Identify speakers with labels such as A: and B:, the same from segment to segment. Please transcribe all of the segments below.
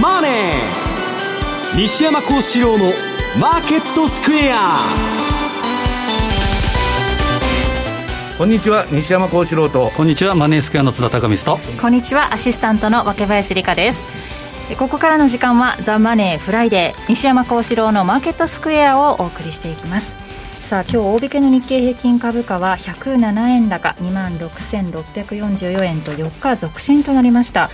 A: マネー」西山孝四郎の「マーケットスクエア」
B: こんにちは西山孝四郎と。
C: こんにちはマネースクエアの津田隆光と。
D: こんにちはアシスタントの若林理香です。ここからの時間はザ・マネーフライデー西山孝四郎のマーケットスクエアをお送りしていきます。さあ今日大引けの日経平均株価は107円高2万6644円と4日続伸となりました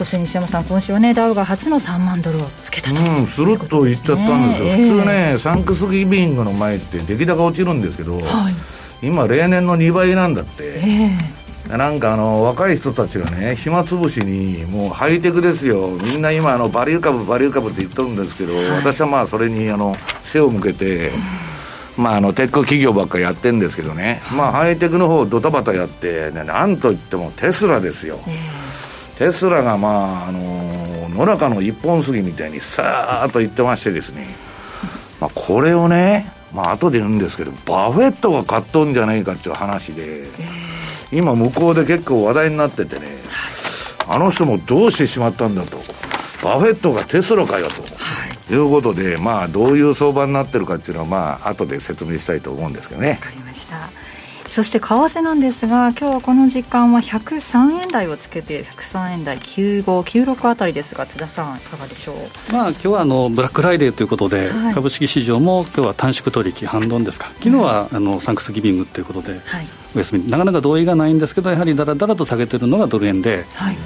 D: そして西山さん今週はねダウが初の3万ドルをつけたと
B: うんスルッといっちゃったんですよ、えー、普通ねサンクスギビングの前って出来高落ちるんですけど、はい、今例年の2倍なんだって、えーなんかあの若い人たちがね暇つぶしにもうハイテクですよ。みんな今あのバリュー株バリュー株って言っとるんですけど、はい、私はまあそれにあの背を向けて、まあ、あのテック企業ばっかりやってるんですけどね、まあ、ハイテクの方ドタバタやって、ね、なんといってもテスラですよ、テスラがまああの野中の一本杉みたいにさーっと行ってましてですね、まあ、これをねまあ後で言うんですけどバフェットが買っとんじゃないかっていう話で、今向こうで結構話題になっててね、あの人もどうしてしまったんだと。バフェットがテスラかよと、はい、いうことでまあどういう相場になってるかっていうのはまあ後で説明したいと思うんですけどね。
D: わかりましたそして為替なんですが、今日はこの時間は103円台をつけて、103円台95、96あたりですが、津田さん、いかがでしょう、
C: まあ今日はあのブラックフライデーということで、はい、株式市場も今日は短縮取引、反論ですか、昨日はあのサンクスギビングということで、はい、お休み、なかなか同意がないんですけど、やはりだらだらと下げてるのがドル円で。はい。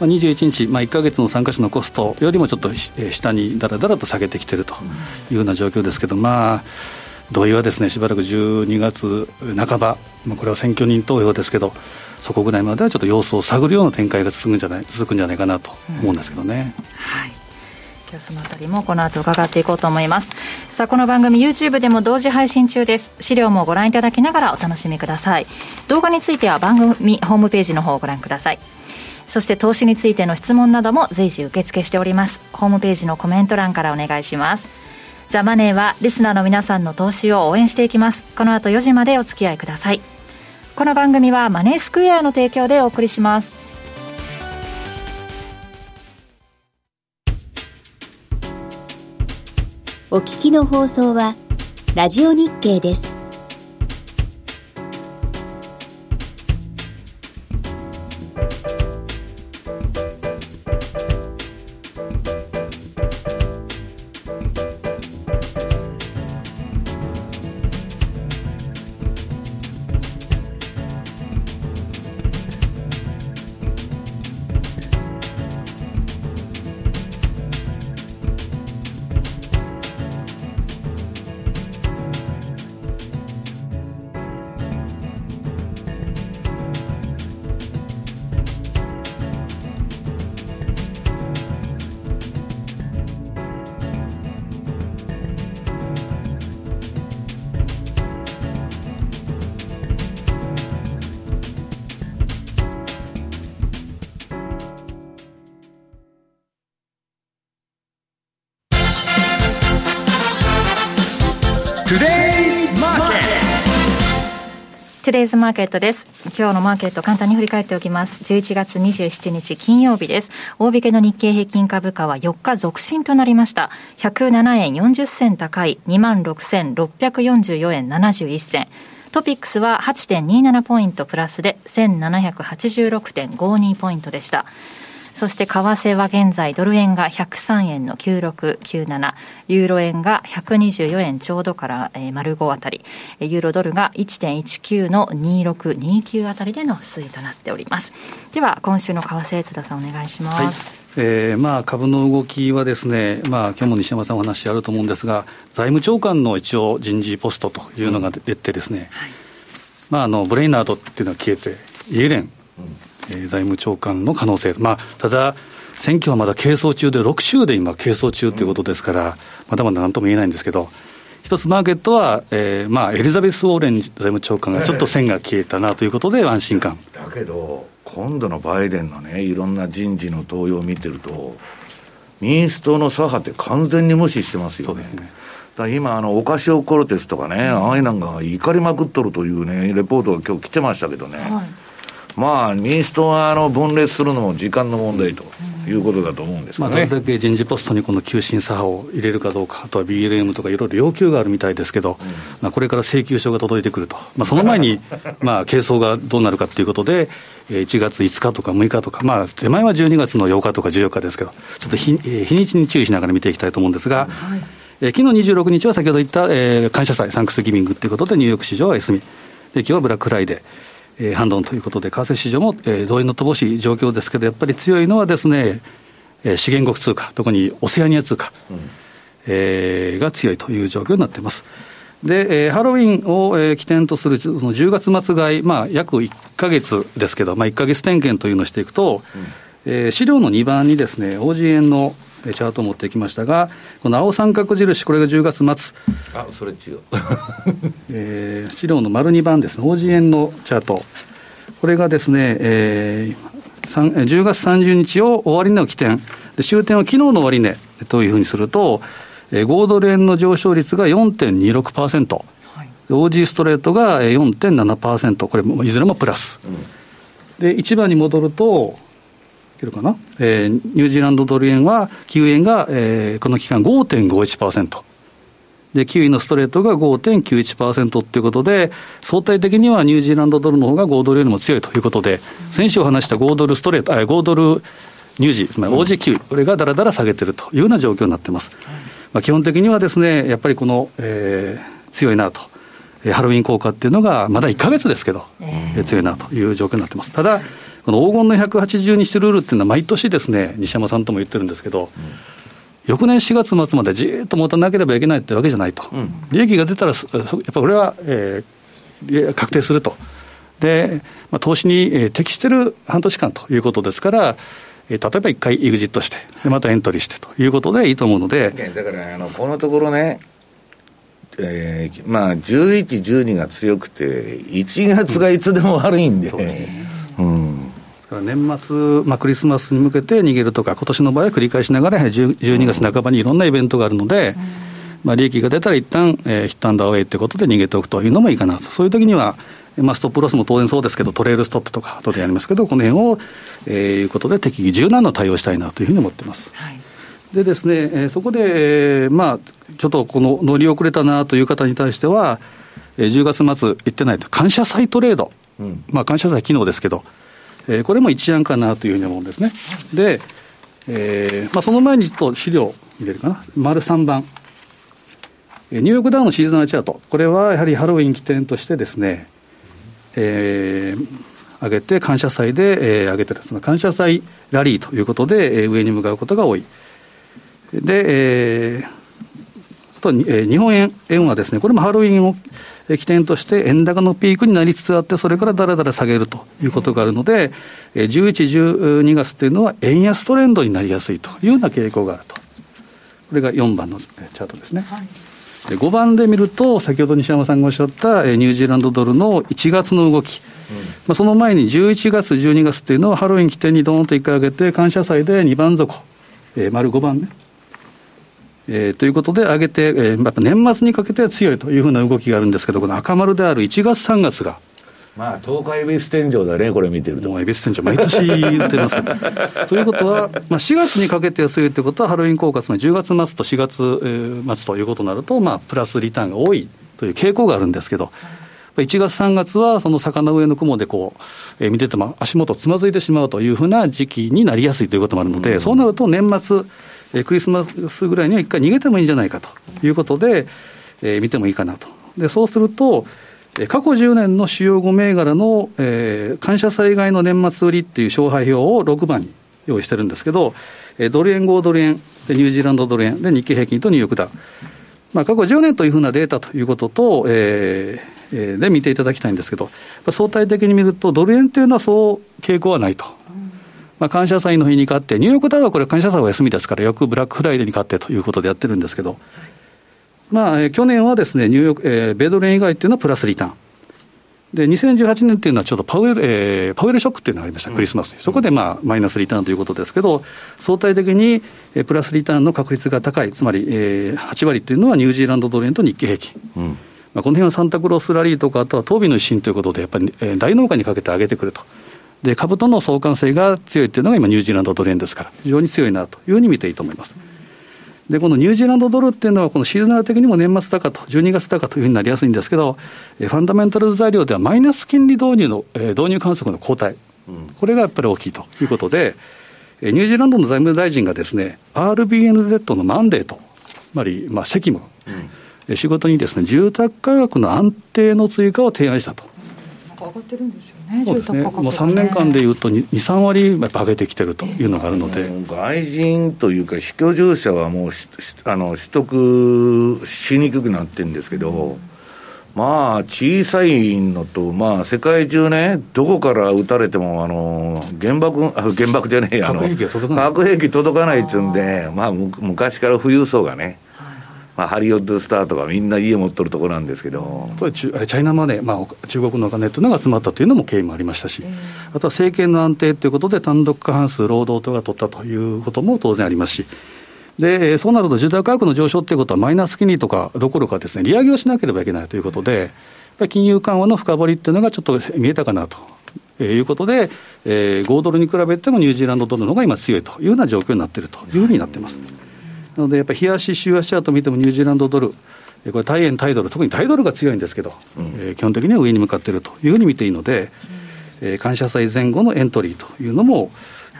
C: まあ、21日、まあ、1か月の参加者のコストよりもちょっと下にだらだらと下げてきているというような状況ですけど、まあ、同意はですねしばらく12月半ば、まあ、これは選挙人投票ですけどそこぐらいまではちょっと様子を探るような展開が続くんじゃない続くんじゃないかなと思うんですけどね。うん、はい。
D: 今日そのあたりもこの後伺っていこうと思います。さあこの番組 YouTube でも同時配信中です。資料もご覧いただきながらお楽しみください。動画については番組ホームページの方をご覧ください。そして投資についての質問なども随時受付しております。ホームページのコメント欄からお願いします。ザ・マネーはリスナーの皆さんの投資を応援していきます。この後4時までお付き合いください。この番組はマネースクエアの提供でお送りします。
E: お聞きの放送はラジオ日経です。
D: トゥデイズマーケットです。今日のマーケット簡単に振り返っておきます。11月27日金曜日です。大引けの日経平均株価は4日続伸となりました。107円40銭高い26,644円71銭。トピックスは8.27ポイントプラスで1786.52ポイントでした。そして為替は現在ドル円が103円の9697、ユーロ円が124円ちょうどから、えー、丸5あたり、ユーロドルが1.19の2629あたりでの推移となっております。では今週の為替津田さんお願いします。はい。
C: えーまあ、株の動きはですね、まあ今日も西山さんお話あると思うんですが、財務長官の一応人事ポストというのが出てですね、はい、まあ、あのブレイナードっていうのは消えて、イエレン、えー、財務長官の可能性、まあ、ただ、選挙はまだ係争中で、6州で今、係争中ということですから、まだまだなんとも言えないんですけど、一つマーケットは、えーまあ、エリザベス・ウォーレン財務長官がちょっと線が消えたなということで、安心感。
B: だけど、今度のバイデンのね、いろんな人事の登用を見てると、民主党の左派って完全に無視してますよね。そうですね。だ今、あのオカシオ・コルテスとかね、ああいうなんか怒りまくっとるというね、レポートが今日来てましたけどね、はいまあ、民主党はあの分裂するのも時間の問題ということだと思うんです、ね、まあ、ど
C: れだけ人事ポストにこの急進左派を入れるかどうか、あとは BLM とかいろいろ要求があるみたいですけど、うん、まあ、これから請求書が届いてくると、まあ、その前に まあ係争がどうなるかということで、1月5日とか6日とか、まあ、手前は12月の8日とか14日ですけど、ちょっと日日にちに注意しながら見ていきたいと思うんですが、はい、えー、昨日26日は先ほど言った、えー、感謝祭、サンクスギビングということで、ニューヨーク市場は休み、で今日はブラックフライデー。えー、反論ということで、為替市場も、えー、同意の乏しい状況ですけど、やっぱり強いのはですね、えー、資源国通貨、特にオセアニア通貨、うん、えー、が強いという状況になっています。で、えー、ハロウィンを、えー、起点とするその10月末買い、まあ、約1か月ですけど、まあ、1か月点検というのをしていくと、うん、えー、資料の2番にですね、OG 円のチャートを持ってきましたが、この青三角印、これが10月末。
B: あ、それ違う。
C: えー、資料の丸2番ですね、OG 円のチャート。これがですね、えー、10月30日を終値の起点、で終点は昨日の終値というふうにすると、えー、5ドル円の上昇率が4.26%、はい、OG ストレートが4.7%、これもいずれもプラス。うん、で、1番に戻ると、いけるかな、えー、ニュージーランドドル円は、9円が、えー、この期間5.51%。で、9位のストレートが5.91%ということで、相対的にはニュージーランドドルの方が5ドルよりも強いということで、先週お話した5ドルストレート、あ5ドルニュージー、つまり OG9 位、これがだらだら下げてるというような状況になっています。まあ、基本的にはですね、やっぱりこの、えー、強いなと。ハロウィン効果っていうのが、まだ1か月ですけど、えー、強いなという状況になってます。ただ、この黄金の180日ルールっていうのは、毎年ですね、西山さんとも言ってるんですけど、うん翌年4月末までじっと持たなければいけないってわけじゃないと、うん、利益が出たら、やっぱこれは、えー、確定すると、で、まあ、投資に適してる半年間ということですから、えー、例えば一回エグジットして、またエントリーしてということでいいと思うので。
B: だからあのこのところね、えー、まあ、11、12が強くて、1月がいつでも悪いんで、うん、そうですね。
C: うん年末、まあ、クリスマスに向けて逃げるとか、今年の場合は繰り返しながら、やはり12月半ばにいろんなイベントがあるので、まあ、利益が出たら一旦、えー、ヒットアンダーウェイということで逃げておくというのもいいかなと、そういう時には、まあ、ストップロスも当然そうですけど、トレールストップとか、後でやりますけど、この辺を、えー、いうことで、適宜柔軟な対応したいなというふうに思ってます。はい。でですね、えー、そこで、えー、まあ、ちょっとこの乗り遅れたなという方に対しては、えー、10月末行ってないと、感謝祭トレード、うん、まあ、感謝祭機能ですけど、えー、これも一案かなというふうに思うんですね。で、えーまあ、その前にちょっと資料入れるかな、丸3番。えニューヨークダウンのシーズナルチャート、これはやはりハロウィン起点としてですね、えー、上げて、感謝祭で、えー、上げてる、その感謝祭ラリーということで、えー、上に向かうことが多い。で、えー、あと、えー、日本円円はですね、これもハロウィンを起点として円高のピークになりつつあって、それからだらだら下げるということがあるので、11、12月というのは円安トレンドになりやすいというような傾向があると。これが4番のチャートですね。はい。で5番で見ると、先ほど西山さんがおっしゃったニュージーランドドルの1月の動き、うん、まあ、その前に11月、12月っていうのは、ハロウィン起点にどーんと1回上げて、感謝祭で2番底、えー、丸5番ね、えー、ということで、上げて、えー、やっぱ年末にかけては強いというふうな動きがあるんですけど、この赤丸である1月、3月が。
B: まあ、東海恵比寿天井だね、これ見てると。
C: もう恵比寿天井、毎年言ってますけど。ということは、まあ、4月にかけて強いということは、ハロウィン効果、つまり10月末と4月末ということになると、まあ、プラスリターンが多いという傾向があるんですけど、1月、3月は、その坂の上の雲でこう、えー、見てても足元つまずいてしまうというふうな時期になりやすいということもあるので、うん、そうなると年末、え、クリスマスぐらいには一回逃げてもいいんじゃないかということで、えー、見てもいいかなと。で、そうすると、過去10年の主要5銘柄の、えー、感謝災害の年末売りっていう勝敗表を6番に用意してるんですけど、えー、ドル円、5ドル円、でニュージーランドドル円、で日経平均とニューヨークダウ。まあ、過去10年というふうなデータということと、えー、で見ていただきたいんですけど、相対的に見ると、ドル円っていうのはそう傾向はないと。まあ、感謝祭の日に勝って、ニューヨークダウはこれ、感謝祭は休みですから、よくブラックフライデーに勝ってということでやってるんですけど、まあ、去年はですね、ニューヨーク、えー、米ドル円以外っていうのはプラスリターン。で、2018年っていうのはちょっとパウエル、えー、パウエルショックっていうのがありました、クリスマスに。そこでまあ、マイナスリターンということですけど、相対的に、えー、プラスリターンの確率が高い、つまり、えー、8割っていうのはニュージーランドドル円と日経平均。うん、まあ、この辺はサンタクロースラリーとか、あとは東美の一新ということで、やっぱり、えー、大農家にかけて上げてくると。で株との相関性が強いっていうのが今、ニュージーランドドル円ですから、非常に強いなというふうに見ていいと思います。で、このニュージーランドドルっていうのは、このシーズナル的にも年末高と、12月高というふうになりやすいんですけど、ファンダメンタル材料ではマイナス金利導入の、え導入観測の後退、これがやっぱり大きいということで、ニュージーランドの財務大臣がですね、RBNZ のマンデート、つまり、まあ、責務、うん、仕事にですね、住宅価格の安定の追加を提案したと。
D: 上がってるんですよね、
C: そうですね、もう3年間でいうと2、3割やっぱ上げてきてるというのがあるので、
B: 外人というか、非居住者はもうあの取得しにくくなってるんですけど、まあ、小さいのと、まあ、世界中ね、どこから撃たれても、あの原爆、原爆じゃねえや、
C: 核兵器届か
B: ない。核兵器届かないっつうんで、まあ、昔から富裕層がね、まあ、ハリウッドスターとかみんな家持っとるところなんですけど。
C: チャイナマネー、まあ、中国のお金というのが集まったというのも経緯もありましたし、あとは政権の安定ということで、単独過半数労働党が取ったということも当然ありますし、でそうなると住宅価格の上昇ということは、マイナス金利とかどころかです、ね、利上げをしなければいけないということで、金融緩和の深掘りっていうのがちょっと見えたかなと。いうことで、えー、5ドルに比べてもニュージーランドドルの方が今強いというような状況になっているというふうになっています。なので、やっぱり日足、週足アと見てもニュージーランドドル、これ、大円、タイドル、特にタイドルが強いんですけど、うん、えー、基本的には上に向かっているというふうに見ていいので、うん、えー、感謝祭前後のエントリーというのも、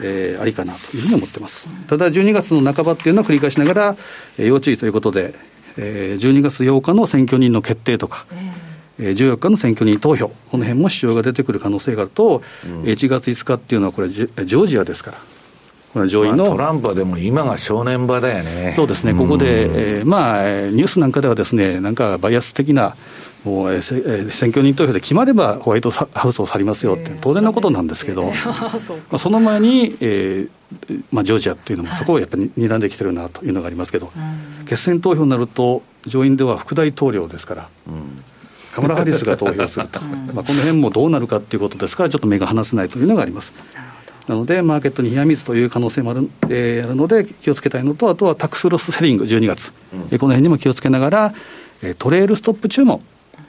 C: えー、ありかなというふうに思ってます。ただ、12月の半ばっていうのは繰り返しながら、えー、要注意ということで、えー、12月8日の選挙人の決定とか、えー、14日の選挙人投票、この辺も主張が出てくる可能性があると、うん、1月5日っていうのは、これ、ジョージアですから。
B: この上院の、まあ、トランプはでも今が正念場だよね。
C: そうですね、ここで、えー、まあ、ニュースなんかではですね、なんかバイアス的な、もう、えー、選挙人投票で決まればホワイトハウスを去りますよって、当然のことなんですけど、まあ、その前に、えーまあ、ジョージアっていうのも、そこをやっぱり睨んできてるなというのがありますけど、決選投票になると、上院では副大統領ですから。カマラ・ハリスが投票すると、まあこの辺もどうなるかということですから、ちょっと目が離せないというのがあります。なので、マーケットに冷や水という可能性もある,、えー、あるので、気をつけたいのと、あとはタックスロスセリング、12月、うん、この辺にも気をつけながら、トレールストップ注文、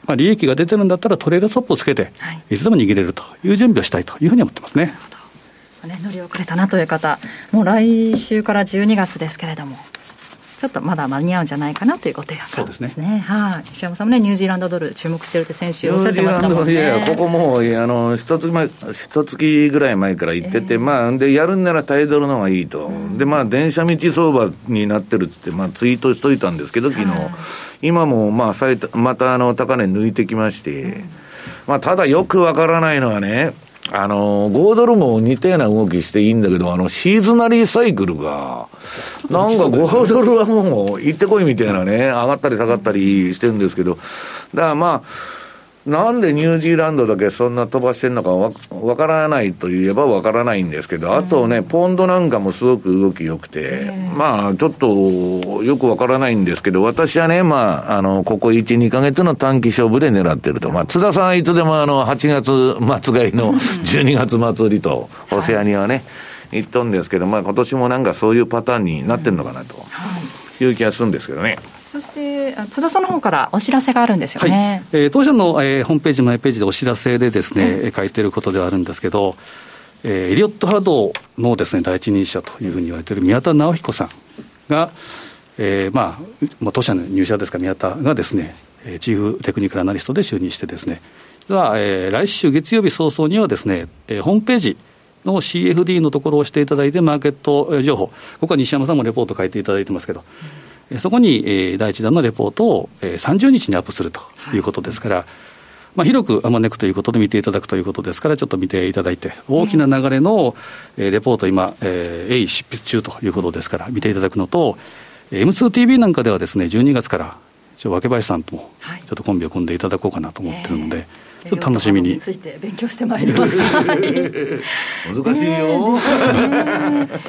C: まあ、利益が出てるんだったら、トレールストップをつけて、い。つでも握れるという準備をしたいというふうに思ってますね。
D: ね、乗り遅れたなという方、もう来週から12月ですけれども、ちょっとまだ間に合うんじゃないかなというご提案
C: そうですね。
D: はい、石山さんもね、ニュージーランドドル注目してるって先週おっしゃってましたもんね。いや
B: いや、ここもう、あの、一月前、一月ぐらい前から言ってて、えー、まあ、で、やるんならタイドルの方がいいと。うん、で、まあ、電車道相場になってるっつって、まあ、ツイートしといたんですけど、昨日。はい、今も、まあ、また、あの、高値抜いてきまして、うん、まあ、ただよくわからないのはね、あの、5ドルも似たような動きしていいんだけど、あの、シーズナリーサイクルが、なんか5ドルはもう行ってこいみたいなね、上がったり下がったりしてるんですけど、だからまあ、なんでニュージーランドだけそんな飛ばしてるのかわわからないといえばわからないんですけど、あとね、ポンドなんかもすごく動き良くて、まあ、ちょっとよくわからないんですけど、私はね、まあ、あの、ここ1、2か月の短期勝負で狙ってると。まあ、津田さんはいつでもあの、8月末買いの12月末売りと、オセアニアね、言っとんですけど、まあ、今年もなんかそういうパターンになってるのかなという気がするんですけどね。
D: そして津田さんの方からお知らせがあるんですよね、
C: はい、えー、当社の、えー、ホームページ、マイページでお知らせでですね、うん、書いてることではあるんですけど、えー、エリオット波動のですね第一人者というふうに言われている宮田直彦さんが、えーまあ、まあ、当社の入社ですか、宮田がですね、チーフテクニカルアナリストで就任してですね、実は、えー、来週月曜日早々にはですね、えー、ホームページの CFD のところを押していただいて、マーケット情報、ここは西山さんもレポート書いていただいてますけど、うんそこに、えー、第一弾のレポートを、えー、30日にアップするとい。うことですから、はい、まあ、広くあまねくということで見ていただくということですから、ちょっと見ていただいて、大きな流れの、えー、レポート、今、えー、鋭意執筆中ということですから、見ていただくのと、M2TV なんかではですね、12月から、若林さんともちょっとコンビを組んでいただこうかなと思ってるので、はい楽しみに。
D: ついて勉強してまいります。
B: 難しいよ、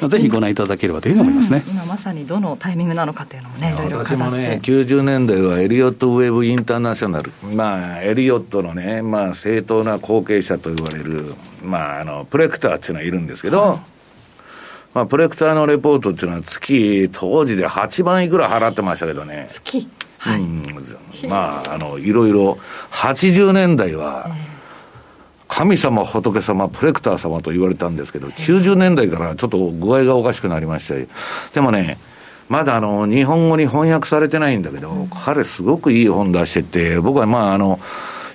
C: ぜひご覧いただければというふうに思いますね、
D: うん、今まさにどのタイミングなのかというのもね、
B: 私もね、90年代はエリオット・ウェブ・インターナショナル、まあ、エリオットのね、まあ、正当な後継者と言われる、まあ、あのプレクターっていうのはいるんですけど、はい。まあ、プレクターのレポートっていうのは月、当時で8万いくら払ってましたけどね。
D: 月
B: はい、うん、まあ、あの、いろいろ、80年代は、神様、仏様、プレクター様と言われたんですけど、90年代からちょっと具合がおかしくなりましたでもね、まだあの、日本語に翻訳されてないんだけど、彼すごくいい本出してて、僕はまああの、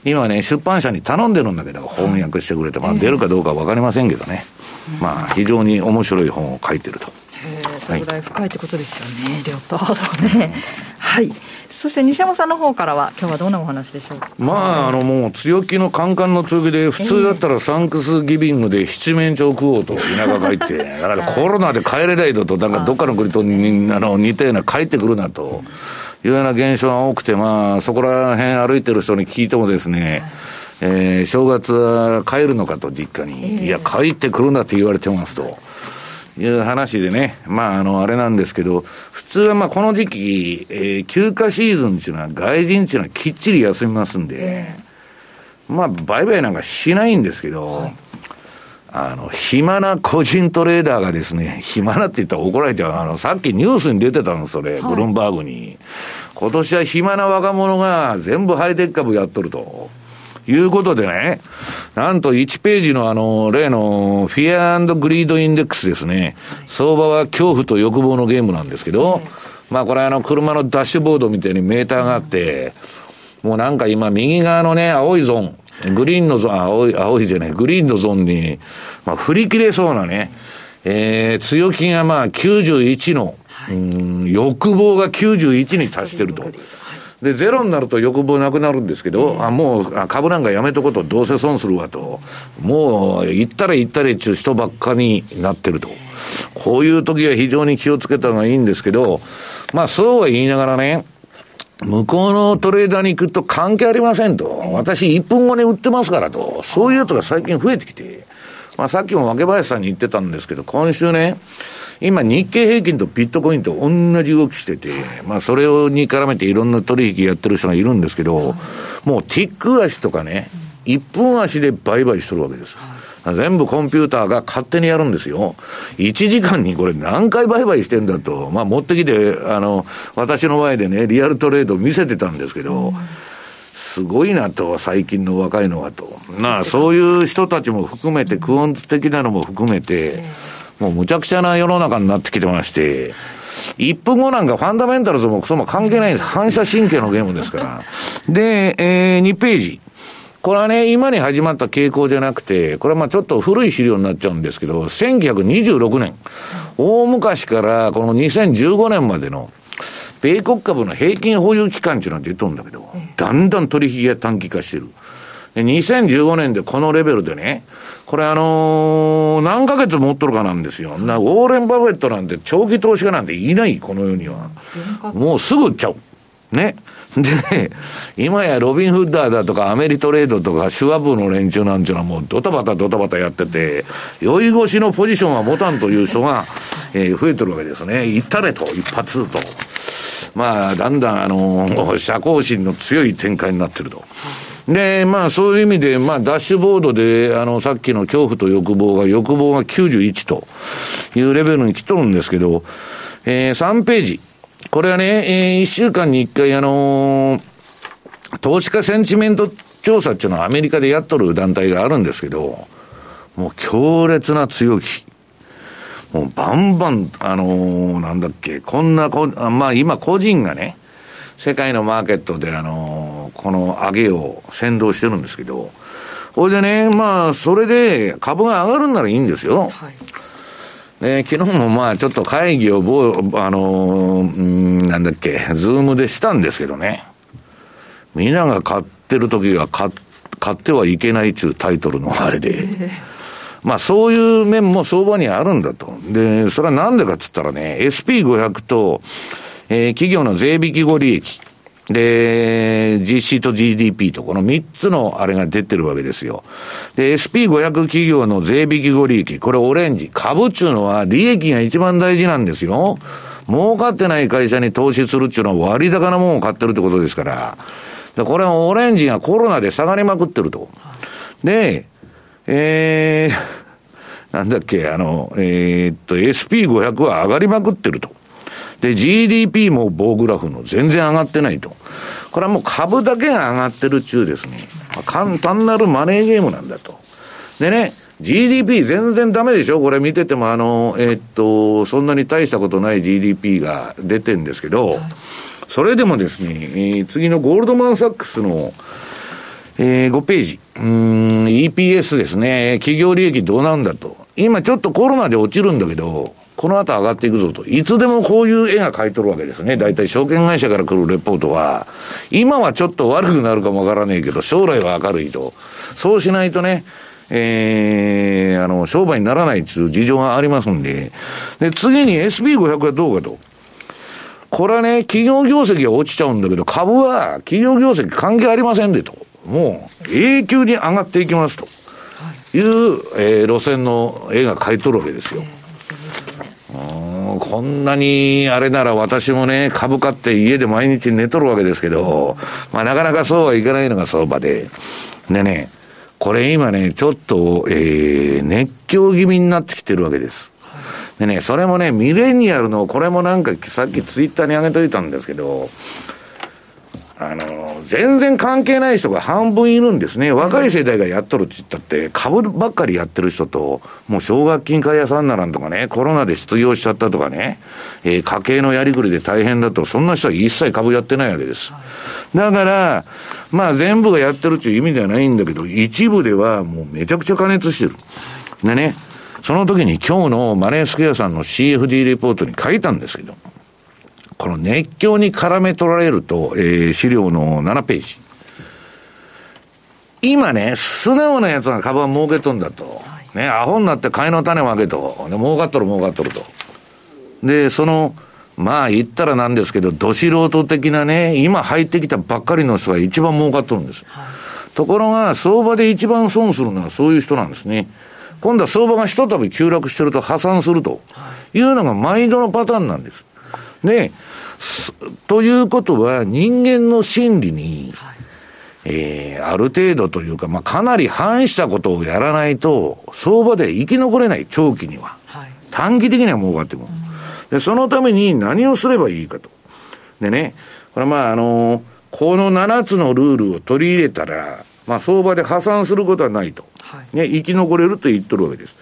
B: 今ね、出版社に頼んでるんだけど、翻訳してくれて、まあ出るかどうかわかりませんけどね。まあ非常に面白い本を書いてると。
D: それぐらい深いってことですよね、両党とね。はい。そして西山さんの方からは、今日はどんなお話でしょうか？
B: まあ、あのもう強気のカンカンの強気で、普通だったらサンクスギビングで七面鳥食おうと田舎帰って、だからコロナで帰れないと、なんかどっかの国とにあの似たような帰ってくるなと。いうような現象が多くて、まあ、そこら辺歩いてる人に聞いてもですね、えー、正月は帰るのかと、実家に。いや、帰ってくるなって言われてますと。いう話でね、まあ、あの、あれなんですけど、普通はまあ、この時期、えー、休暇シーズンっていうのは、外人っていうのはきっちり休みますんで、まあ、売買なんかしないんですけど、はい、あの、暇な個人トレーダーがですね、暇なって言ったら怒られちゃう。あの、さっきニュースに出てたの、それ、ブルームバーグに。今年は暇な若者が全部ハイテク株やっとると。いうことでね、なんと1ページのあの、例のフィアグリードインデックスですね。相場は恐怖と欲望のゲームなんですけど、まあこれあの車のダッシュボードみたいにメーターがあって、もうなんか今右側のね、青いゾーン、グリーンのゾーン、青い、青いじゃない、グリーンのゾーンに、まあ振り切れそうなね、えー、強気がまあ91の、うん、欲望が91に達してると。で、ゼロになると欲望なくなるんですけど、あもう株なんかやめとことどうせ損するわと、もう行ったら行ったらちゅう人ばっかになってると。こういう時は非常に気をつけた方がいいんですけど、まあそうは言いながらね、向こうのトレーダーに行くと関係ありませんと。私1分後に売ってますからと。そういうやつが最近増えてきて。まあさっきも若林さんに言ってたんですけど、今週ね、今日経平均とビットコインと同じ動きしてて、まあそれに絡めていろんな取引やってる人がいるんですけど、もうティック足とかね、1分足で売買しとるわけです。全部コンピューターが勝手にやるんですよ。1時間にこれ何回売買してんだと。まあ持ってきて、あの、私の前でね、リアルトレード見せてたんですけど、すごいなと、最近の若いのはと。まあそういう人たちも含めて、クオン的なのも含めて、もうむちゃくちゃな世の中になってきてまして、1分後なんかファンダメンタルズもそも関係ないんです。反射神経のゲームですから。で、えー、2ページ。これはね、今に始まった傾向じゃなくて、これはまあちょっと古い資料になっちゃうんですけど、1926年、大昔からこの2015年までの、米国株の平均保有期間っていうのは出とるんだけど、だんだん取引が短期化してる。で、2015年でこのレベルでね、これあのー、何ヶ月持っとるかなんですよ。な、ウォーレン・バフェットなんて長期投資家なんていない、この世には。もうすぐ売っちゃう。ね。でね、今やロビン・フッダーだとかアメリトレードとかシュワブの連中なんていうのはもうドタバタドタバタやってて、酔い越しのポジションは持たんという人が、えー、増えてるわけですね。行ったれと、一発と。まあ、だんだんあのー、社交心の強い展開になってると。で、まあそういう意味で、まあダッシュボードで、あの、さっきの恐怖と欲望が、欲望が91というレベルに来とるんですけど、えー、3ページ。これはね、えー、1週間に1回、あのー、投資家センチメント調査っていうのはアメリカでやっとる団体があるんですけど、もう強烈な強気。もうバンバン、あのー、なんだっけ、こんなこ、まあ今個人がね、世界のマーケットであの、この上げを先導してるんですけど、これでね、まあ、それで株が上がるんならいいんですよ。はいね、昨日もまあちょっと会議をあのなんだっけ、ズームでしたんですけどね。みんなが買ってる時が買買ってはいけないっていうタイトルのあれで。まあそういう面も相場にあるんだと。で、それはなんでかっつったらね、SP500 と、えー、企業の税引き後利益。で、GC と GDP とこの3つのあれが出てるわけですよ。で、SP500 企業の税引き後利益、これオレンジ。株っていうのは利益が一番大事なんですよ。儲かってない会社に投資するっていうのは割高なものを買ってるってことですから。で、これはオレンジがコロナで下がりまくってると。で、えー、なんだっけ、あの、えー、っと、SP500 は上がりまくってると。で、GDP も棒グラフの全然上がってないと。これはもう株だけが上がってるっちゅうですね。簡単なるマネーゲームなんだと。でね、GDP 全然ダメでしょ？これ見てても、あの、えー、っと、そんなに大したことない GDP が出てんですけど、それでもですね、えー、次のゴールドマンサックスの、えー、5ページ。うん、EPS ですね。企業利益どうなんだと。今ちょっとコロナで落ちるんだけど、この後上がっていくぞと。いつでもこういう絵が描いとるわけですね。大体証券会社から来るレポートは、今はちょっと悪くなるかもわからねえけど、将来は明るいと。そうしないとね、えー、あの、商売にならないっていう事情がありますんで。で、次に SB500 はどうかと。これはね、企業業績が落ちちゃうんだけど、株は企業業績関係ありませんでと。もう、永久に上がっていきますと。いう、えー、路線の絵が描いとるわけですよ。こんなにあれなら私もね、株買って家で毎日寝とるわけですけど、まあなかなかそうはいかないのが相場で。でね、これ今ね、ちょっと、えー、熱狂気味になってきてるわけです。でね、それもね、ミレニアルの、これもなんかさっきツイッターに上げといたんですけど、あの、全然関係ない人が半分いるんですね。若い世代がやっとるって言ったって、株ばっかりやってる人と、もう奨学金買い屋さんならんとかね、コロナで失業しちゃったとかね、えー、家計のやりくりで大変だと、そんな人は一切株やってないわけです。だから、まあ全部がやってるっていう意味ではないんだけど、一部ではもうめちゃくちゃ加熱してる。でね、その時に今日のマネースクエアさんの CFD レポートに書いたんですけど、この熱狂に絡め取られると、えー、資料の7ページ。今ね、素直な奴が株は儲けとんだと。ね、アホになって買いの種をあげと。ね、儲かっとる儲かっとると。で、その、まあ言ったらなんですけど、ど素人的なね、今入ってきたばっかりの人が一番儲かっとるんです。はい、ところが、相場で一番損するのはそういう人なんですね。今度は相場がひとたび急落してると破産するというのが毎度のパターンなんです。で、ということは、人間の心理に、はい、えー、ある程度というか、まあ、かなり反したことをやらないと、相場で生き残れない、長期には。はい、短期的には儲かっても、うん、で、そのために何をすればいいかと。でね、これまあ、あのー、この7つのルールを取り入れたら、まあ、相場で破産することはないと。はい、ね、生き残れると言っとるわけです。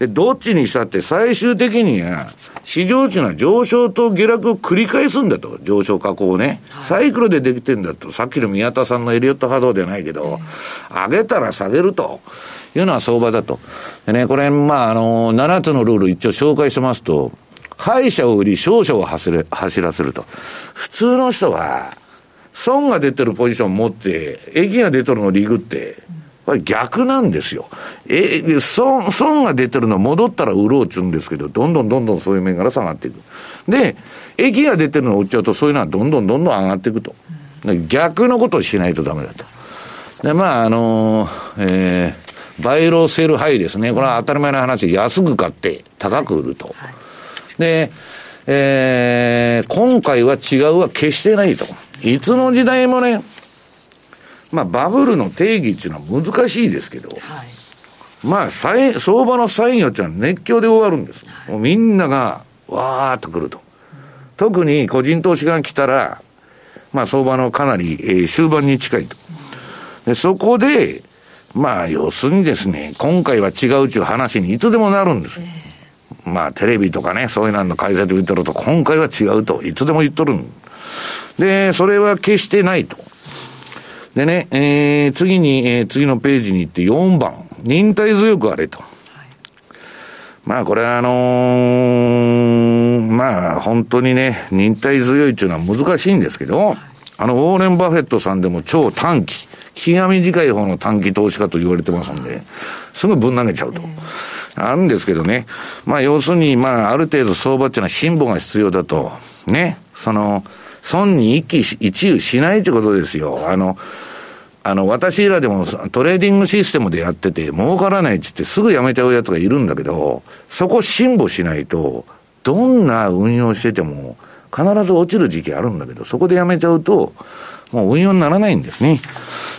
B: で、どっちにしたって最終的には、市場値が上昇と下落を繰り返すんだと。上昇下降ね。サイクルでできてんだと。さっきの宮田さんのエリオット波動ではないけど、上げたら下げると。いうのは相場だと。でね、これ、まあ、あの、7つのルール一応紹介しますと、敗者を売り、勝者を走れ走らせると。普通の人は、損が出てるポジション持って、益が出てるのをリグって、これ逆なんですよ。え、損、損が出てるの戻ったら売ろうっちゅうんですけど、どんどんどんどんそういう面から下がっていく。で、益が出てるのを売っちゃうと、そういうのはどんどんどんどん上がっていくと。逆のことをしないとダメだと。で、まあ、あのえー、バイロセルハイですね。これは当たり前の話。安く買って高く売ると。で、えー、今回は違うは決してないと。いつの時代もね、まあ、バブルの定義っていうのは難しいですけど、はい、まあ、相場のサインっていうのは熱狂で終わるんです。はい、もうみんなが、わーっと来ると。うん、特に個人投資家が来たら、まあ、相場のかなり、えー、終盤に近いと。で、そこで、まあ、要するにですね、今回は違うという話にいつでもなるんです。えー、まあ、テレビとかね、そういうのの解説で言ってると、今回は違うと、いつでも言っとるんで、それは決してないと。でね、えー、次に、えー、次のページに行って4番、忍耐強くあれと。はい、まあこれはあのー、まあ本当にね、忍耐強いっていうのは難しいんですけど、はい、あの、ウォーレン・バフェットさんでも超短期、気が短い方の短期投資家と言われてますんで、すぐぶん投げちゃうと。あるんですけどね。まあ要するに、まあある程度相場っていうのは辛抱が必要だと。ね。その、損に一喜一憂しないということですよ。あの、あの、私らでもトレーディングシステムでやってて、儲からないって言ってすぐやめちゃうやつがいるんだけど、そこ辛抱しないと、どんな運用してても、必ず落ちる時期あるんだけど、そこでやめちゃうと、もう運用にならないんですね。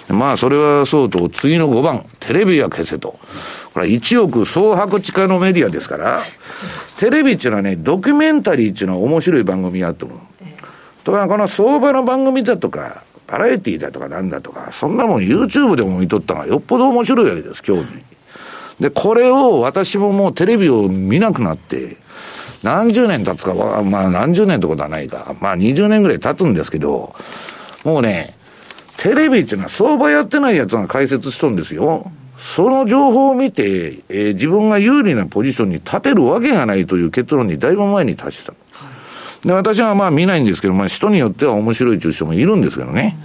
B: まあ、それはそうと、次の5番、テレビは消せと。これは1億総白地下のメディアですから、テレビっていうのはね、ドキュメンタリーっていうのは面白い番組やっても。とか、この相場の番組だとか、バラエティーだとかなんだとか、そんなもん YouTube でも見とったのがよっぽど面白いわけです、興味。で、これを私ももうテレビを見なくなって、何十年経つか、まあ何十年ってことはないか、まあ20年ぐらい経つんですけど、もうね、テレビっていうのは相場やってないやつが解説しとんですよ。その情報を見て、えー、自分が有利なポジションに立てるわけがないという結論にだいぶ前に達した。で、私はまあ見ないんですけど、まあ人によっては面白いという人もいるんですけどね。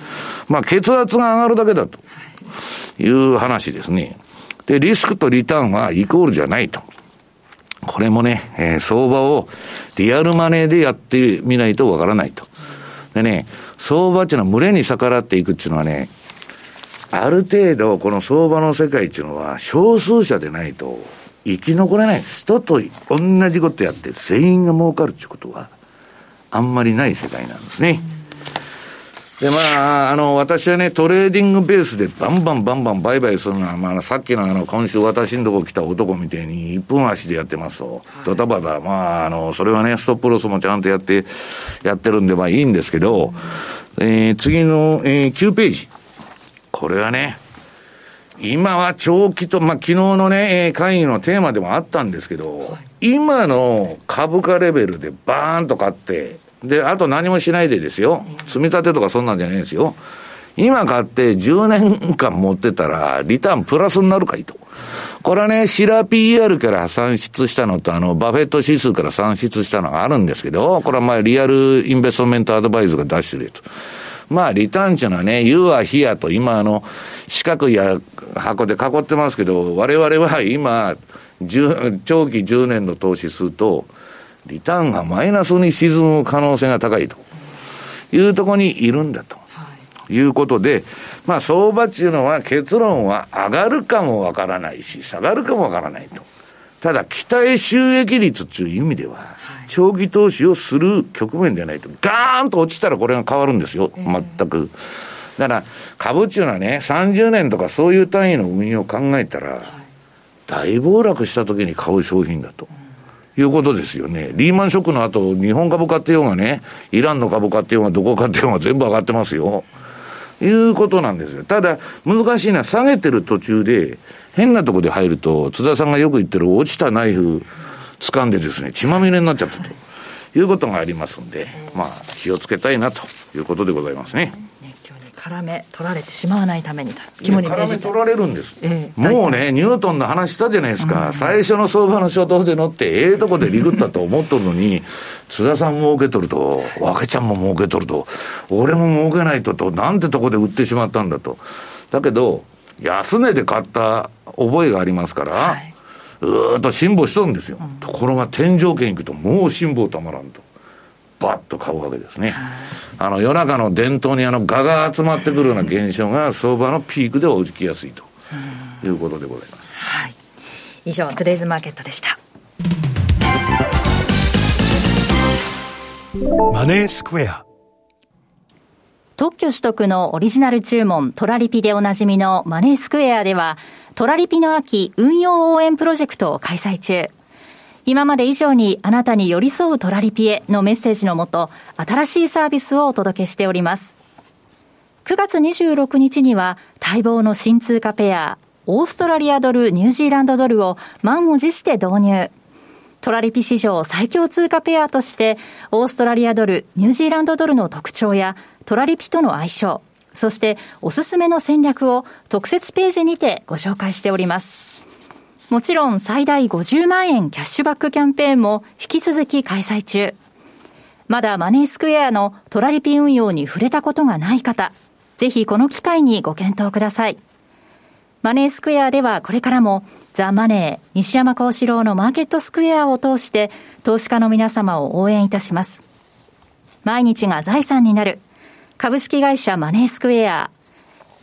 B: まあ血圧が上がるだけだという話ですね。で、リスクとリターンはイコールじゃないと。これもね、えー、相場をリアルマネーでやってみないとわからないと。でね、相場っていうのは群れに逆らっていくっていうのはね、ある程度この相場の世界っていうのは少数者でないと生き残れない人と同じことやって全員が儲かるっていうことはあんまりない世界なんですね。で、まあ、あの、私はね、トレーディングベースでバンバンバンバン売買するのは、まあ、さっきのあの、今週私のとこ来た男みたいに、1分足でやってますと、ドタバタ、まあ、あの、それはね、ストップロスもちゃんとやって、やってるんで、まあいいんですけど、えー、次の、えー、9ページ。これはね、今は長期と、まあ、昨日のね、会議のテーマでもあったんですけど、今の株価レベルでバーンと買って、で、あと何もしないでですよ。積み立てとかそんなんじゃないですよ。今買って10年間持ってたら、リターンプラスになるかいと。これはね、シラ PR から算出したのと、あの、バフェット指数から算出したのがあるんですけど、これはまあ、リアルインベストメントアドバイズが出してると。まあ、リターンっていうのはね、ユアヒアと、今あの、四角いや箱で囲ってますけど、我々は今、長期10年の投資すると、リターンがマイナスに沈む可能性が高いというところにいるんだと。いうことで、まあ相場っていうのは結論は上がるかもわからないし、下がるかもわからないと。ただ、期待収益率っていう意味では、長期投資をする局面ではないと。ガーンと落ちたらこれが変わるんですよ。全く。だから、株っていうのはね、30年とかそういう単位の運用を考えたら、大暴落した時に買う商品だと。いうことですよね。リーマンショックの後、日本株買ってようがね、イランの株買ってようが、どこ買ってようが全部上がってますよ。いうことなんですよ。ただ、難しいのは下げてる途中で、変なとこで入ると、津田さんがよく言ってる落ちたナイフ掴んでですね、血まみれになっちゃったということがありますんで、まあ、気をつけたいなということでございますね。
D: 絡め取られてしまわないために
B: 肝に銘じ取られるんです、えー、もうねニュートンの話したじゃないですか、うん、最初の相場の初動で乗ってええとこでリグったと思っとるのに 津田さん儲けとると若ちゃんも儲けとると俺も儲けないととなんてとこで売ってしまったんだと。だけど安値で買った覚えがありますから、はい、うーっと辛抱しとるんですよ、うん、ところが天井圏行くともう辛抱たまらんとバッと買うわけですね。あの、夜中の伝統にあの、蛾が集まってくるような現象が相場のピークで起きやすいということでございます。はい。
D: 以上、トゥデイズマーケットでした。
A: マネースクエア。
D: 特許取得のオリジナル注文、トラリピでおなじみのマネースクエアでは、トラリピの秋運用応援プロジェクトを開催中。今まで以上にあなたに寄り添うトラリピエのメッセージのもと、新しいサービスをお届けしております。9月26日には待望の新通貨ペア、オーストラリアドル、ニュージーランドドルを満を持して導入。トラリピ史上最強通貨ペアとして、オーストラリアドル、ニュージーランドドルの特徴や、トラリピとの相性、そしておすすめの戦略を特設ページにてご紹介しております。もちろん最大50万円キャッシュバックキャンペーンも引き続き開催中。まだマネースクエアのトラリピ運用に触れたことがない方、ぜひこの機会にご検討ください。マネースクエアではこれからもザ・マネー西山幸四郎のマーケットスクエアを通して投資家の皆様を応援いたします。毎日が財産になる株式会社マネースクエア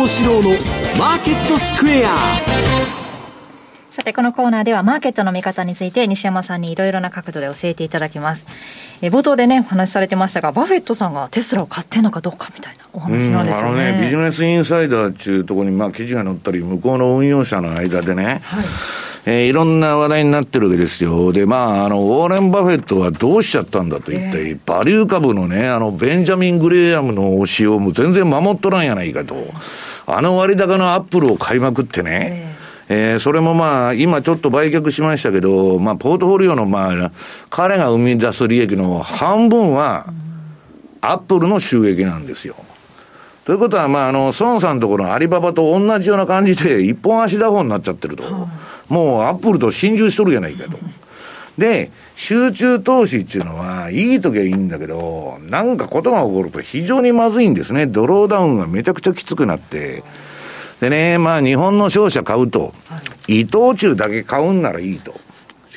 A: 孝四郎のマーケットスクエア
D: さて、このコーナーではマーケットの見方について西山さんにいろいろな角度で教えていただきます。え冒頭でね、お話しされてましたが、バフェットさんがテスラを買ってんのかどうかみたいなお話なんですよね。
B: あのね、ビジネスインサイダーっていうところに、まあ、記事が載ったり、向こうの運用者の間でね、はいえー、いろんな話題になってるわけですよ。で、まあ、あの、ウォーレン・バフェットはどうしちゃったんだと言って、えー、バリュー株のね、あの、ベンジャミン・グレイアムの教えをも全然守っとらんやないかと。あの割高のアップルを買いまくってね、えー、えー、それもまあ、今ちょっと売却しましたけど、まあ、ポートフォリオのまあ、彼が生み出す利益の半分は、アップルの収益なんですよ。ということは、まあ、あの、孫さんのところのアリババと同じような感じで、一本足打法になっちゃってると。もう、アップルと心中しとるじゃないかと。で、集中投資っていうのは、いい時はいいんだけど、なんかことが起こると非常にまずいんですね。ドローダウンがめちゃくちゃきつくなって。でね、まあ日本の商社買うと、伊藤忠だけ買うんならいいと。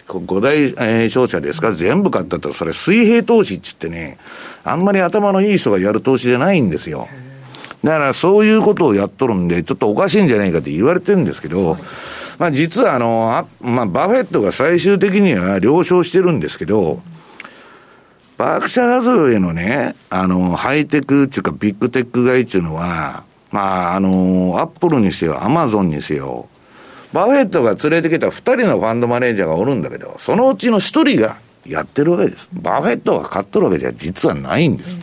B: 五大、えー、商社ですか？ら全部買ったと、それ水平投資って言ってね、あんまり頭のいい人がやる投資じゃないんですよ。だからそういうことをやっとるんで、ちょっとおかしいんじゃないかって言われてるんですけど、まあ実はあの、あまあバフェットが最終的には了承してるんですけど、バークシャーハズウェイのね、あの、ハイテクっていうかビッグテック買いっていうのは、まああの、アップルにせよ、アマゾンにせよ、バフェットが連れてきた二人のファンドマネージャーがおるんだけど、そのうちの一人がやってるわけです。バフェットが買っとるわけじゃ実はないんです。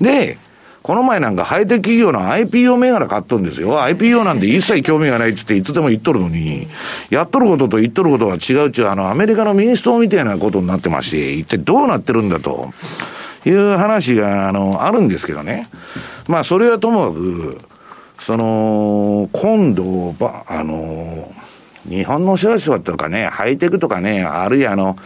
B: で、この前なんかハイテク企業の IPO 銘柄買っとんですよ。IPO なんて一切興味がないっつっていつでも言っとるのに、やっとることと言っとることが違うちゅう、あの、アメリカの民主党みたいなことになってまして、一体どうなってるんだという話が、あの、あるんですけどね。まあ、それはともかく、その、今度、ば、あの、日本の商社とかね、ハイテクとかね、あるいはあの、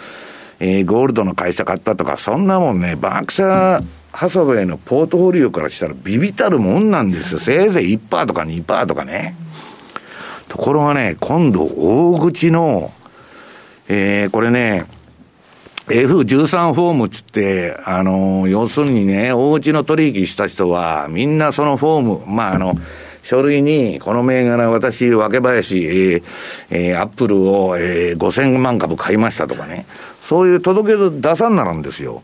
B: えー、ゴールドの会社買ったとか、そんなもんね、バクシャー、ハサウェイのポートフォリオからしたらビビたるもんなんですよ。せいぜい1%とか2%とかね。ところがね、今度大口の、えー、これね、F13 フォームっつって、あの、要するにね、大口の取引した人は、みんなそのフォーム、まあ、あの、書類に、この銘柄私、若林、えー、えー、アップルを、えー、5000万株買いましたとかね。そういう届け出さんなるんですよ。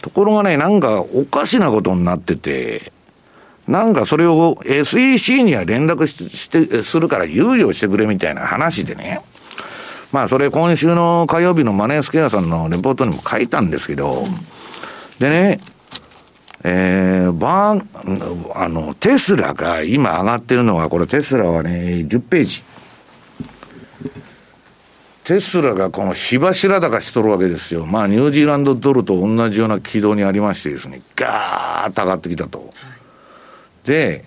B: ところがね、なんかおかしなことになってて、なんかそれを SEC には連絡して、するから猶予してくれみたいな話でね。まあそれ今週の火曜日のマネースケアさんのレポートにも書いたんですけど、でね、えー、バーン、あの、テスラが今上がってるのは、これテスラはね、10ページ。テスラがこの火柱高しとるわけですよ。まあ、ニュージーランドドルと同じような軌道にありましてですね、ガーッと上がってきたと。で、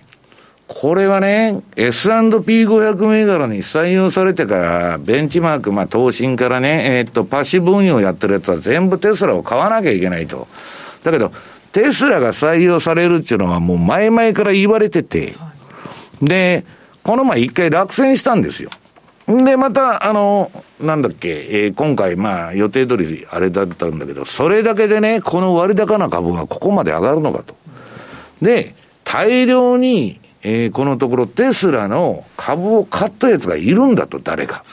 B: これはね、S&P500 銘柄に採用されてから、ベンチマーク、まあ、投信からね、えー、っと、パシブ運用やってるやつは全部テスラを買わなきゃいけないと。だけど、テスラが採用されるっていうのはもう前々から言われてて、で、この前一回落選したんですよ。で、また、あの、なんだっけ、えー、今回、まあ、予定通りあれだったんだけど、それだけでね、この割高な株がここまで上がるのかと。で、大量に、えー、このところテスラの株を買ったやつがいるんだと、誰か。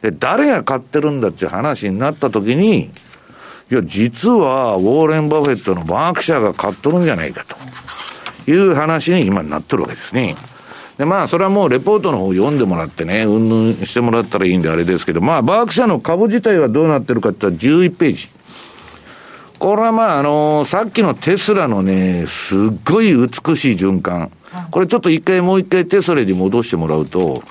B: で、誰が買ってるんだっていう話になったときに、いや、実は、ウォーレン・バフェットのバークシャーが買っとるんじゃないかという話に今なってるわけですね。で、まあ、それはもうレポートの方読んでもらってね、うんぬんしてもらったらいいんであれですけど、まあ、バークシャーの株自体はどうなってるかって言ったら11ページ。これはまあ、あのー、さっきのテスラのね、すっごい美しい循環。これちょっと一回もう一回テスラに戻してもらうと、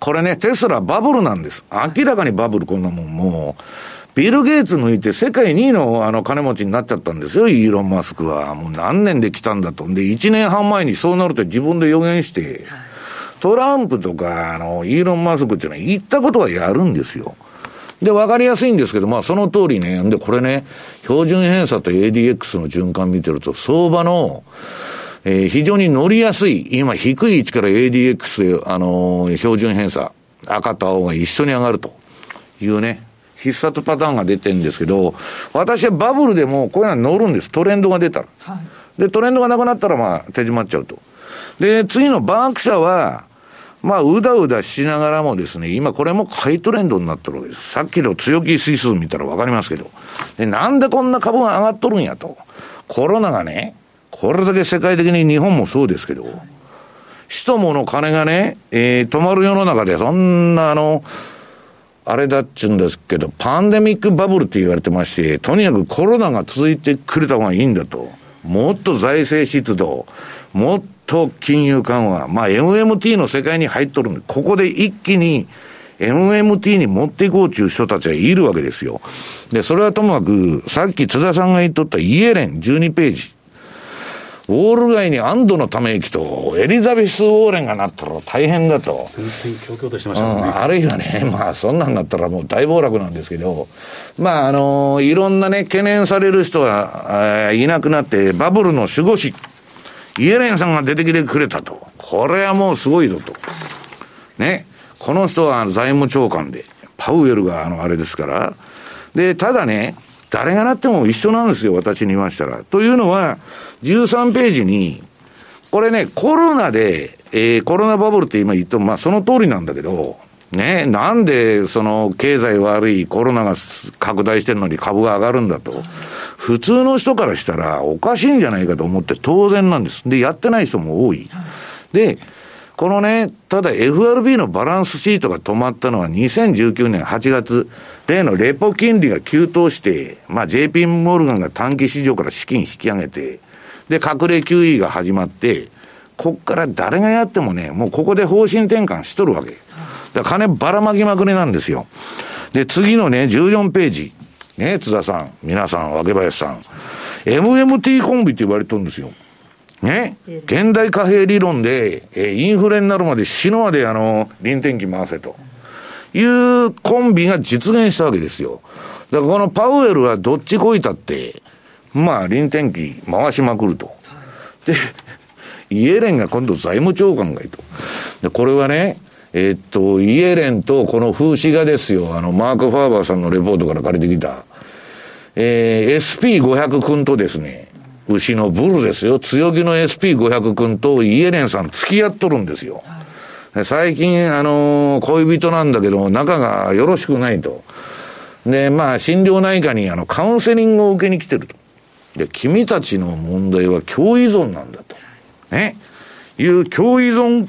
B: これね、テスラバブルなんです。明らかにバブル、こんなもんもう、ビル・ゲイツ抜いて世界2位のあの金持ちになっちゃったんですよ、イーロン・マスクは。もう何年で来たんだと。で、1年半前にそうなると自分で予言して、トランプとか、あの、イーロン・マスクっていうのは言ったことはやるんですよ。で、わかりやすいんですけど、まあその通りね。で、これね、標準偏差と ADX の循環見てると、相場の、えー、非常に乗りやすい、今低い位置から ADX、あのー、標準偏差、赤と青が一緒に上がるというね、必殺パターンが出てるんですけど、私はバブルでもこういうの乗るんです。トレンドが出たら。はい、で、トレンドがなくなったらまあ手締まっちゃうと。で、次のバーク社は、まあ、うだうだしながらもですね、今これも買いトレンドになってるわけです。さっきの強気指数見たらわかりますけど。で、なんでこんな株が上がっとるんやと。コロナがね、これだけ世界的に日本もそうですけど、人もの金がね、えー、止まる世の中で、そんなあの、あれだっちゅうんですけど、パンデミックバブルって言われてまして、とにかくコロナが続いてくれた方がいいんだと。もっと財政出動、もっと金融緩和、まあ MMT の世界に入っとるんで、ここで一気に MMT に持っていこうという人たちがいるわけですよ。で、それはともかく、さっき津田さんが言っとったイエレン12ページ。ウォール街に安堵のため息と、エリザベス・ウォーレンがなったら大変だと。
C: 全然強々としてましたね、
B: うん。あるいはね、まあそんなんなったらもう大暴落なんですけど、まああのいろんなね、懸念される人がいなくなって、バブルの守護神、イエレンさんが出てきてくれたと。これはもうすごいぞと。ね。この人は財務長官で、パウエルがあのあれですから。で、ただね、誰がなっても一緒なんですよ、私に言いましたら。というのは、13ページに、これね、コロナで、えー、コロナバブルって今言っても、まあその通りなんだけど、ね、なんでその経済悪いコロナが拡大してるのに株が上がるんだと。普通の人からしたらおかしいんじゃないかと思って当然なんです。で、やってない人も多い。で、このね、ただ FRB のバランスシートが止まったのは2019年8月、例のレポ金利が急騰して、まあ JP モルガンが短期市場から資金引き上げて、で、隠れ QE が始まって、こっから誰がやってもね、もうここで方針転換しとるわけ。だ金ばらまきまくりなんですよ。で、次のね、14ページ。ね、津田さん、皆さん、若林さん。MMT コンビって言われてるんですよ。ね、現代貨幣理論で、えー、インフレになるまで死ぬまであの、臨転機回せと。いうコンビが実現したわけですよ。だからこのパウエルはどっちこいたって、まあ、臨転機回しまくると。で、イエレンが今度財務長官がいいと。で、これはね、えー、っと、イエレンとこの風刺画ですよ。あの、マーク・ファーバーさんのレポートから借りてきた。えー、SP500 君とですね、牛のブルですよ。強気の SP500 君とイエレンさん付き合っとるんですよ。最近、あのー、恋人なんだけど、仲がよろしくないと。で、まあ、心療内科にあの、カウンセリングを受けに来てると。で、君たちの問題は共依存なんだと。ね。いう共依存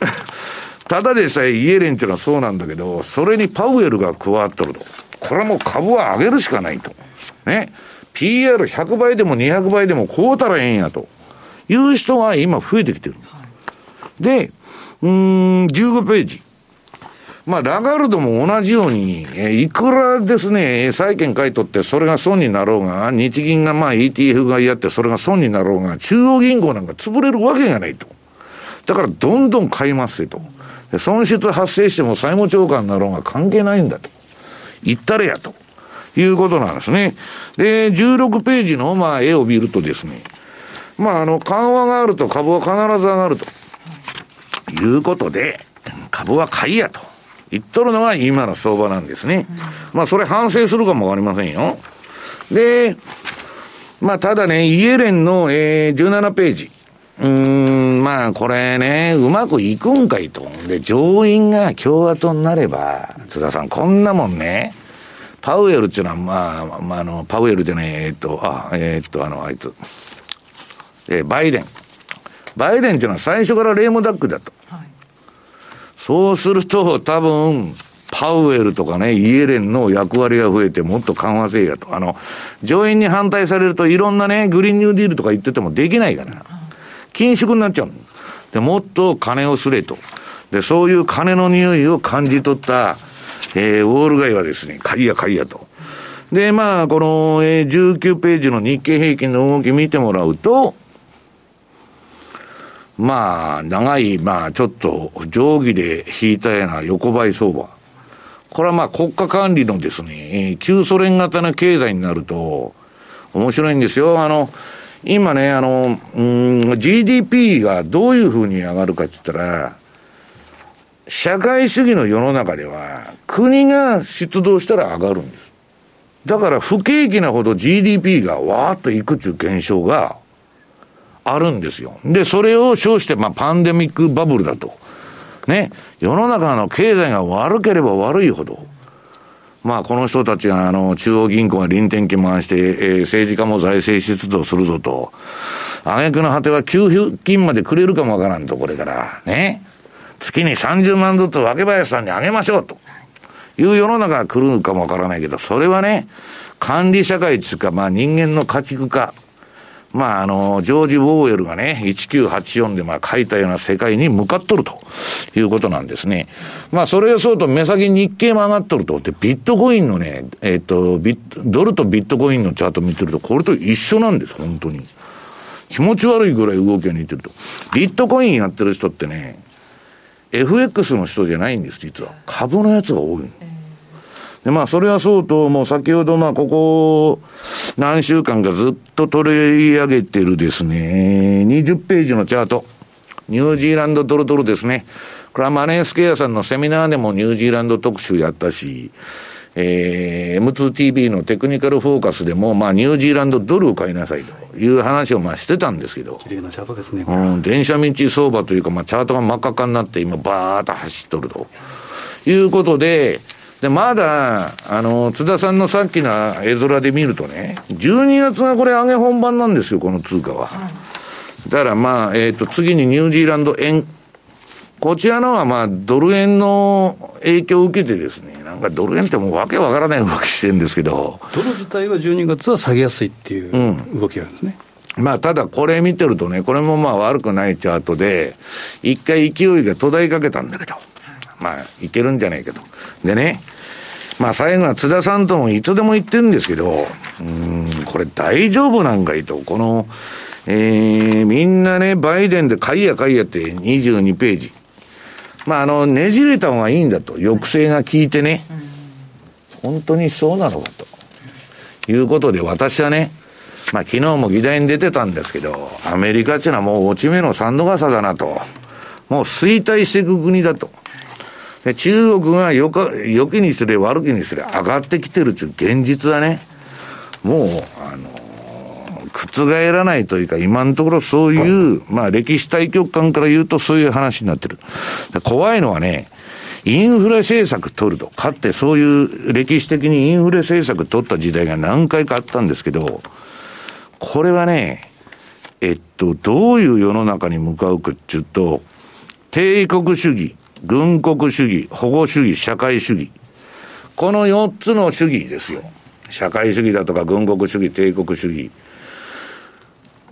B: ただでさえイエレンっていうのはそうなんだけど、それにパウエルが加わっとると。これはもう株は上げるしかないと。ね。PR100 倍でも200倍でもこうたらええんやと。いう人が今増えてきてる。で、うん、15ページ。まあ、ラガルドも同じように、えいくらですね、債券買い取ってそれが損になろうが、日銀がまあ ETF がやってそれが損になろうが、中央銀行なんか潰れるわけがないと。だからどんどん買いますよと。損失発生しても債務超過になろうが関係ないんだと。言ったれやと。いうことなんですね。で、16ページの、まあ、絵を見るとですね、まあ、あの、緩和があると株は必ず上がると。いうことで、株は買いやと。言っとるのが今の相場なんですね。まあ、それ反省するかもわかりませんよ。で、まあ、ただね、イエレンの、えー、17ページ。うん、まあ、これね、うまくいくんかいと。で、上院が共和党になれば、津田さん、こんなもんね、パウエルっていうのは、まあ、まあ、あの、パウエルじゃない、えっと、あ、えっと、あの、あいつ、えー、バイデン。バイデンっていうのは最初からレームダックだと。はい、そうすると、多分、パウエルとかね、イエレンの役割が増えてもっと緩和せえやと。あの、上院に反対されるといろんなね、グリーンニューディールとか言っててもできないから。緊縮になっちゃうで、もっと金をすれと。で、そういう金の匂いを感じ取った、えー、ウォール街はですね、買いや買いやと。で、まあ、この、えー、19ページの日経平均の動き見てもらうと、まあ、長い、まあ、ちょっと定規で引いたような横ばい相場。これはまあ国家管理のですね、えー、旧ソ連型の経済になると、面白いんですよ。あの、今ね、あの、うん、GDP がどういうふうに上がるかって言ったら、社会主義の世の中では、国が出動したら上がるんです。だから不景気なほど GDP がわーっといくっていう現象があるんですよ。で、それを称して、まあ、パンデミックバブルだと。ね。世の中の経済が悪ければ悪いほど、まあ、この人たちが、あの、中央銀行が臨転機回して、えー、政治家も財政出動するぞと。挙句の果ては給付金までくれるかもわからんと、これから。ね。月に30万ずつ分林さんにあげましょうと。いう世の中が来るかもわからないけど、それはね、管理社会っていうか、まあ人間の家畜化。まあ、あの、ジョージ・ウォーエルがね、1984でまあ書いたような世界に向かっとるということなんですね。まあ、それをそうと目先日経も上がっとると。で、ビットコインのね、えっ、ー、と、ビッドルとビットコインのチャート見てると、これと一緒なんです、本当に。気持ち悪いぐらい動きが似てると。ビットコインやってる人ってね、FX の人じゃないんです、実は。株のやつが多い。で、まあ、それはそうと、もう先ほど、まあ、ここ、何週間かずっと取り上げてるですね、20ページのチャート。ニュージーランドドルドルですね。これはマネースケアさんのセミナーでもニュージーランド特集やったし、えー、M2TV のテクニカルフォーカスでも、まあ、ニュージーランドドルを買いなさいという話をまあしてたんですけど。
C: 綺麗なチャートですね。
B: うん、電車道相場というか、まあ、チャートが真っ赤っかになって今、バーっと走っとると。いうことで、で、まだ、あの、津田さんのさっきの絵面で見るとね、12月がこれ上げ本番なんですよ、この通貨は。だからまあ、えっ、ー、と、次にニュージーランド円。こちらのはまあ、ドル円の影響を受けてですね、なんかドル円ってもうわけわからない動きしてるんですけど。
C: ドル自体は12月は下げやすいっていう動きがあるんですね。
B: うん、まあ、ただこれ見てるとね、これもまあ悪くないチャートで、一回勢いが途絶えかけたんだけど。まあ、いけるんじゃないかと。でね、まあ最後は津田さんともいつでも言ってるんですけど、うん、これ大丈夫なんかいと、この、えー、みんなね、バイデンで買いや買いやって22ページ。まああの、ねじれた方がいいんだと。抑制が効いてね。本当にそうなのかと。いうことで私はね、まあ昨日も議題に出てたんですけど、アメリカっていうのはもう落ち目の三度傘だなと。もう衰退していく国だと。で中国がよか、よきにすれ悪きにすれ上がってきてるっていう現実はね、もう、あの覆らないというか、今のところそういう、まあ歴史対局観から言うとそういう話になってる。怖いのはね、インフレ政策取ると。かってそういう歴史的にインフレ政策取った時代が何回かあったんですけど、これはね、えっと、どういう世の中に向かうかっていうと、帝国主義、軍国主義、保護主義、社会主義。この4つの主義ですよ。社会主義だとか軍国主義、帝国主義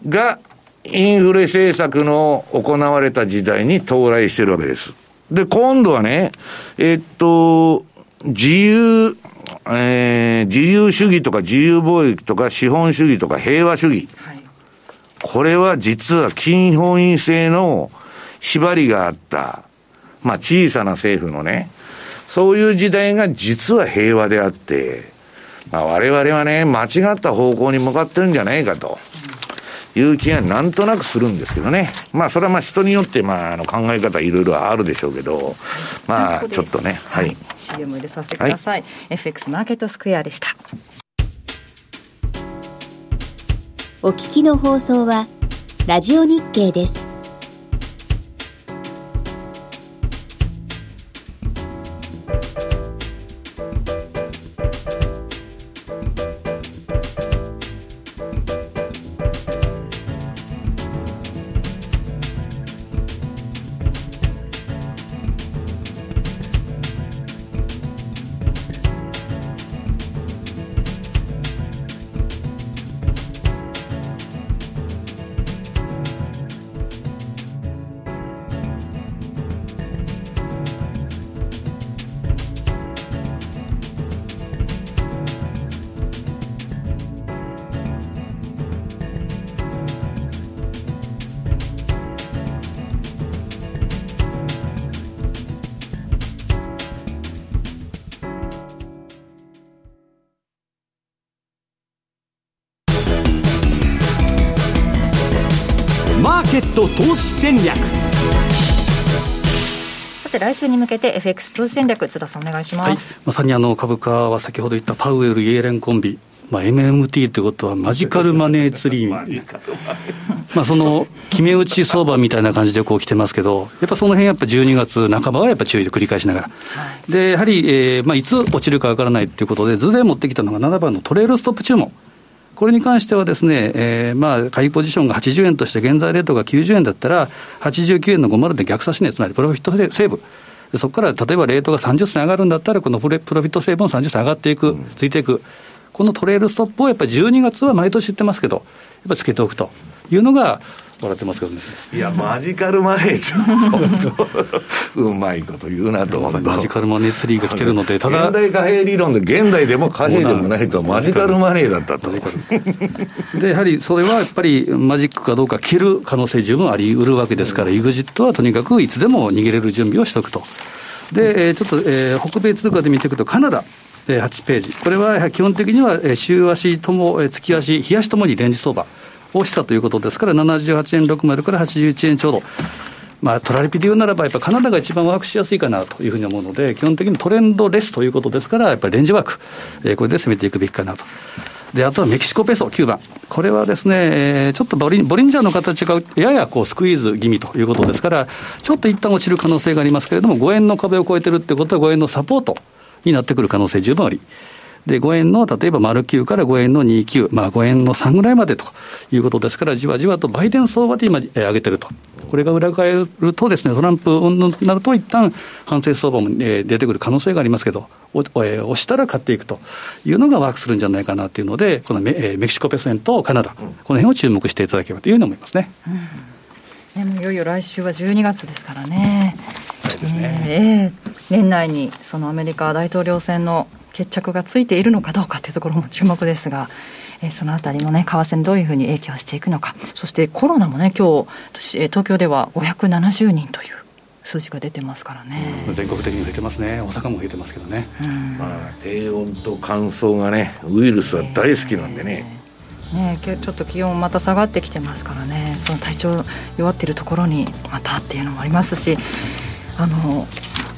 B: が、インフレ政策の行われた時代に到来してるわけです。で、今度はね、えっと、自由、えー、自由主義とか自由貿易とか資本主義とか平和主義。はい、これは実は金本位制の縛りがあったまあ小さな政府のね、そういう時代が実は平和であって、まあ我々はね、間違った方向に向かってるんじゃないかと。いう気がなんとなくするんですけどね。まあ、それはまあ人によって、まあ、あの考え方いろいろあるでしょうけど、まあ、ちょっとね、はい。
D: CM 入れさせてください。はい、FX マーケットスクエアでした。
E: お聞きの放送は、ラジオ日経です。
A: 投資戦略。
D: さて来週に向けて FX 投資戦略津田さんお願いします、はい、
C: まさにあの株価は先ほど言ったパウエルイエレンコンビ。まあ、MMT ってことはマジカルマネーツリー。まあその決め打ち相場みたいな感じでこう来てますけど、やっぱその辺やっぱ12月半ばはやっぱ注意で繰り返しながら、はい、でやはり、えーまあ、いつ落ちるかわからないということで、図で持ってきたのが7番のトレールストップ注文。これに関してはですね、えー、まあ、買いポジションが80円として現在レートが90円だったら、89円の50で逆差し値、つまりプロフィットセーブ。そこから例えばレートが30銭上がるんだったら、このプロフィットセーブも30銭上がっていく、ついていく。このトレールストップをやっぱり12月は毎年言ってますけど、ぱりつけておくというのが、笑ってますけどね。
B: いや、マジカルマネージャー、うまいこと言うなと、
C: マジカルマネーツリーが来てるので、
B: ただ。現代貨幣理論で、現代でも貨幣でもないと、マジカルマネーだったと。
C: で、やはりそれはやっぱりマジックかどうか切る可能性十分あり得るわけですから、うん、グジットはとにかくいつでも逃げれる準備をしておくと。で、ちょっと、えー、北米通貨で見ていくと、カナダ。8ページ、これは基本的には週足とも、月足、日足ともにレンジ相場をしたということですから、78円60から81円ちょうど。まあ、トラリピで言うならば、やっぱカナダが一番ワークしやすいかなというふうに思うので、基本的にトレンドレスということですから、やっぱりレンジワーク、これで攻めていくべきかなと。で、あとはメキシコペソ9番。これはですね、ちょっとボリンボリンジャーの形がややこうスクイーズ気味ということですから、ちょっと一旦落ちる可能性がありますけれども、5円の壁を超えてるってことは5円のサポートになってくる可能性十分あり。で、5円の、例えば丸9から5円の29、まあ5円の3ぐらいまでということですから、じわじわとバイデン相場で今、上げてると。これが裏返るとですね、トランプになると一旦反省相場も出てくる可能性がありますけど、押したら買っていくというのがワークするんじゃないかなというので、このメメキシコペソ円とカナダ、この辺を注目していただければというふうに思いますね。
D: うん、でもいよいよ来週は12月ですからね。ですね、えー、年内にそのアメリカ大統領選の決着がついているのかどうかというところも注目ですが、えー、そのあたりのね、為替にどういうふうに影響していくのか、そしてコロナもね、今日東京では570人という数字が出てますからね、
C: 全国的に増えてますね、大阪も増えてますけどね、
B: まあ、低温と乾燥がね、ウイルスは大好きなんでね。
D: ね、ちょっと気温また下がってきてますからね、その体調弱ってるところにまたっていうのもありますし、あの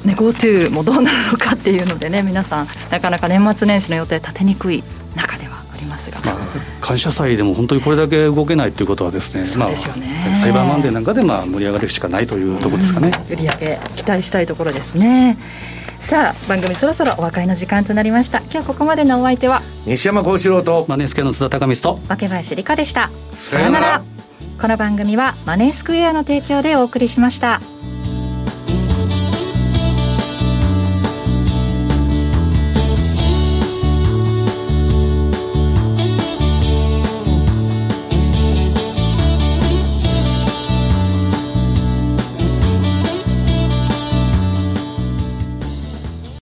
D: ね、GoTo もどうなるのかっていうのでね皆さんなかなか年末年始の予定立てにくい中ではありますが、まあ、
C: 感謝祭でも本当にこれだけ動けないということはですね
D: そうですよね、
C: まあ、サイバーマンデーなんかでまあ盛り上がるしかないというところですかね、
D: うん、売上期待したいところですね。さあ番組そろそろお別れの時間となりました。今日ここまでのお相手は？
B: 西山幸四郎と
C: マネースケの津田隆光と
D: 若林理香でした。さようなら。この番組はマネースクエアの提供でお送りしました。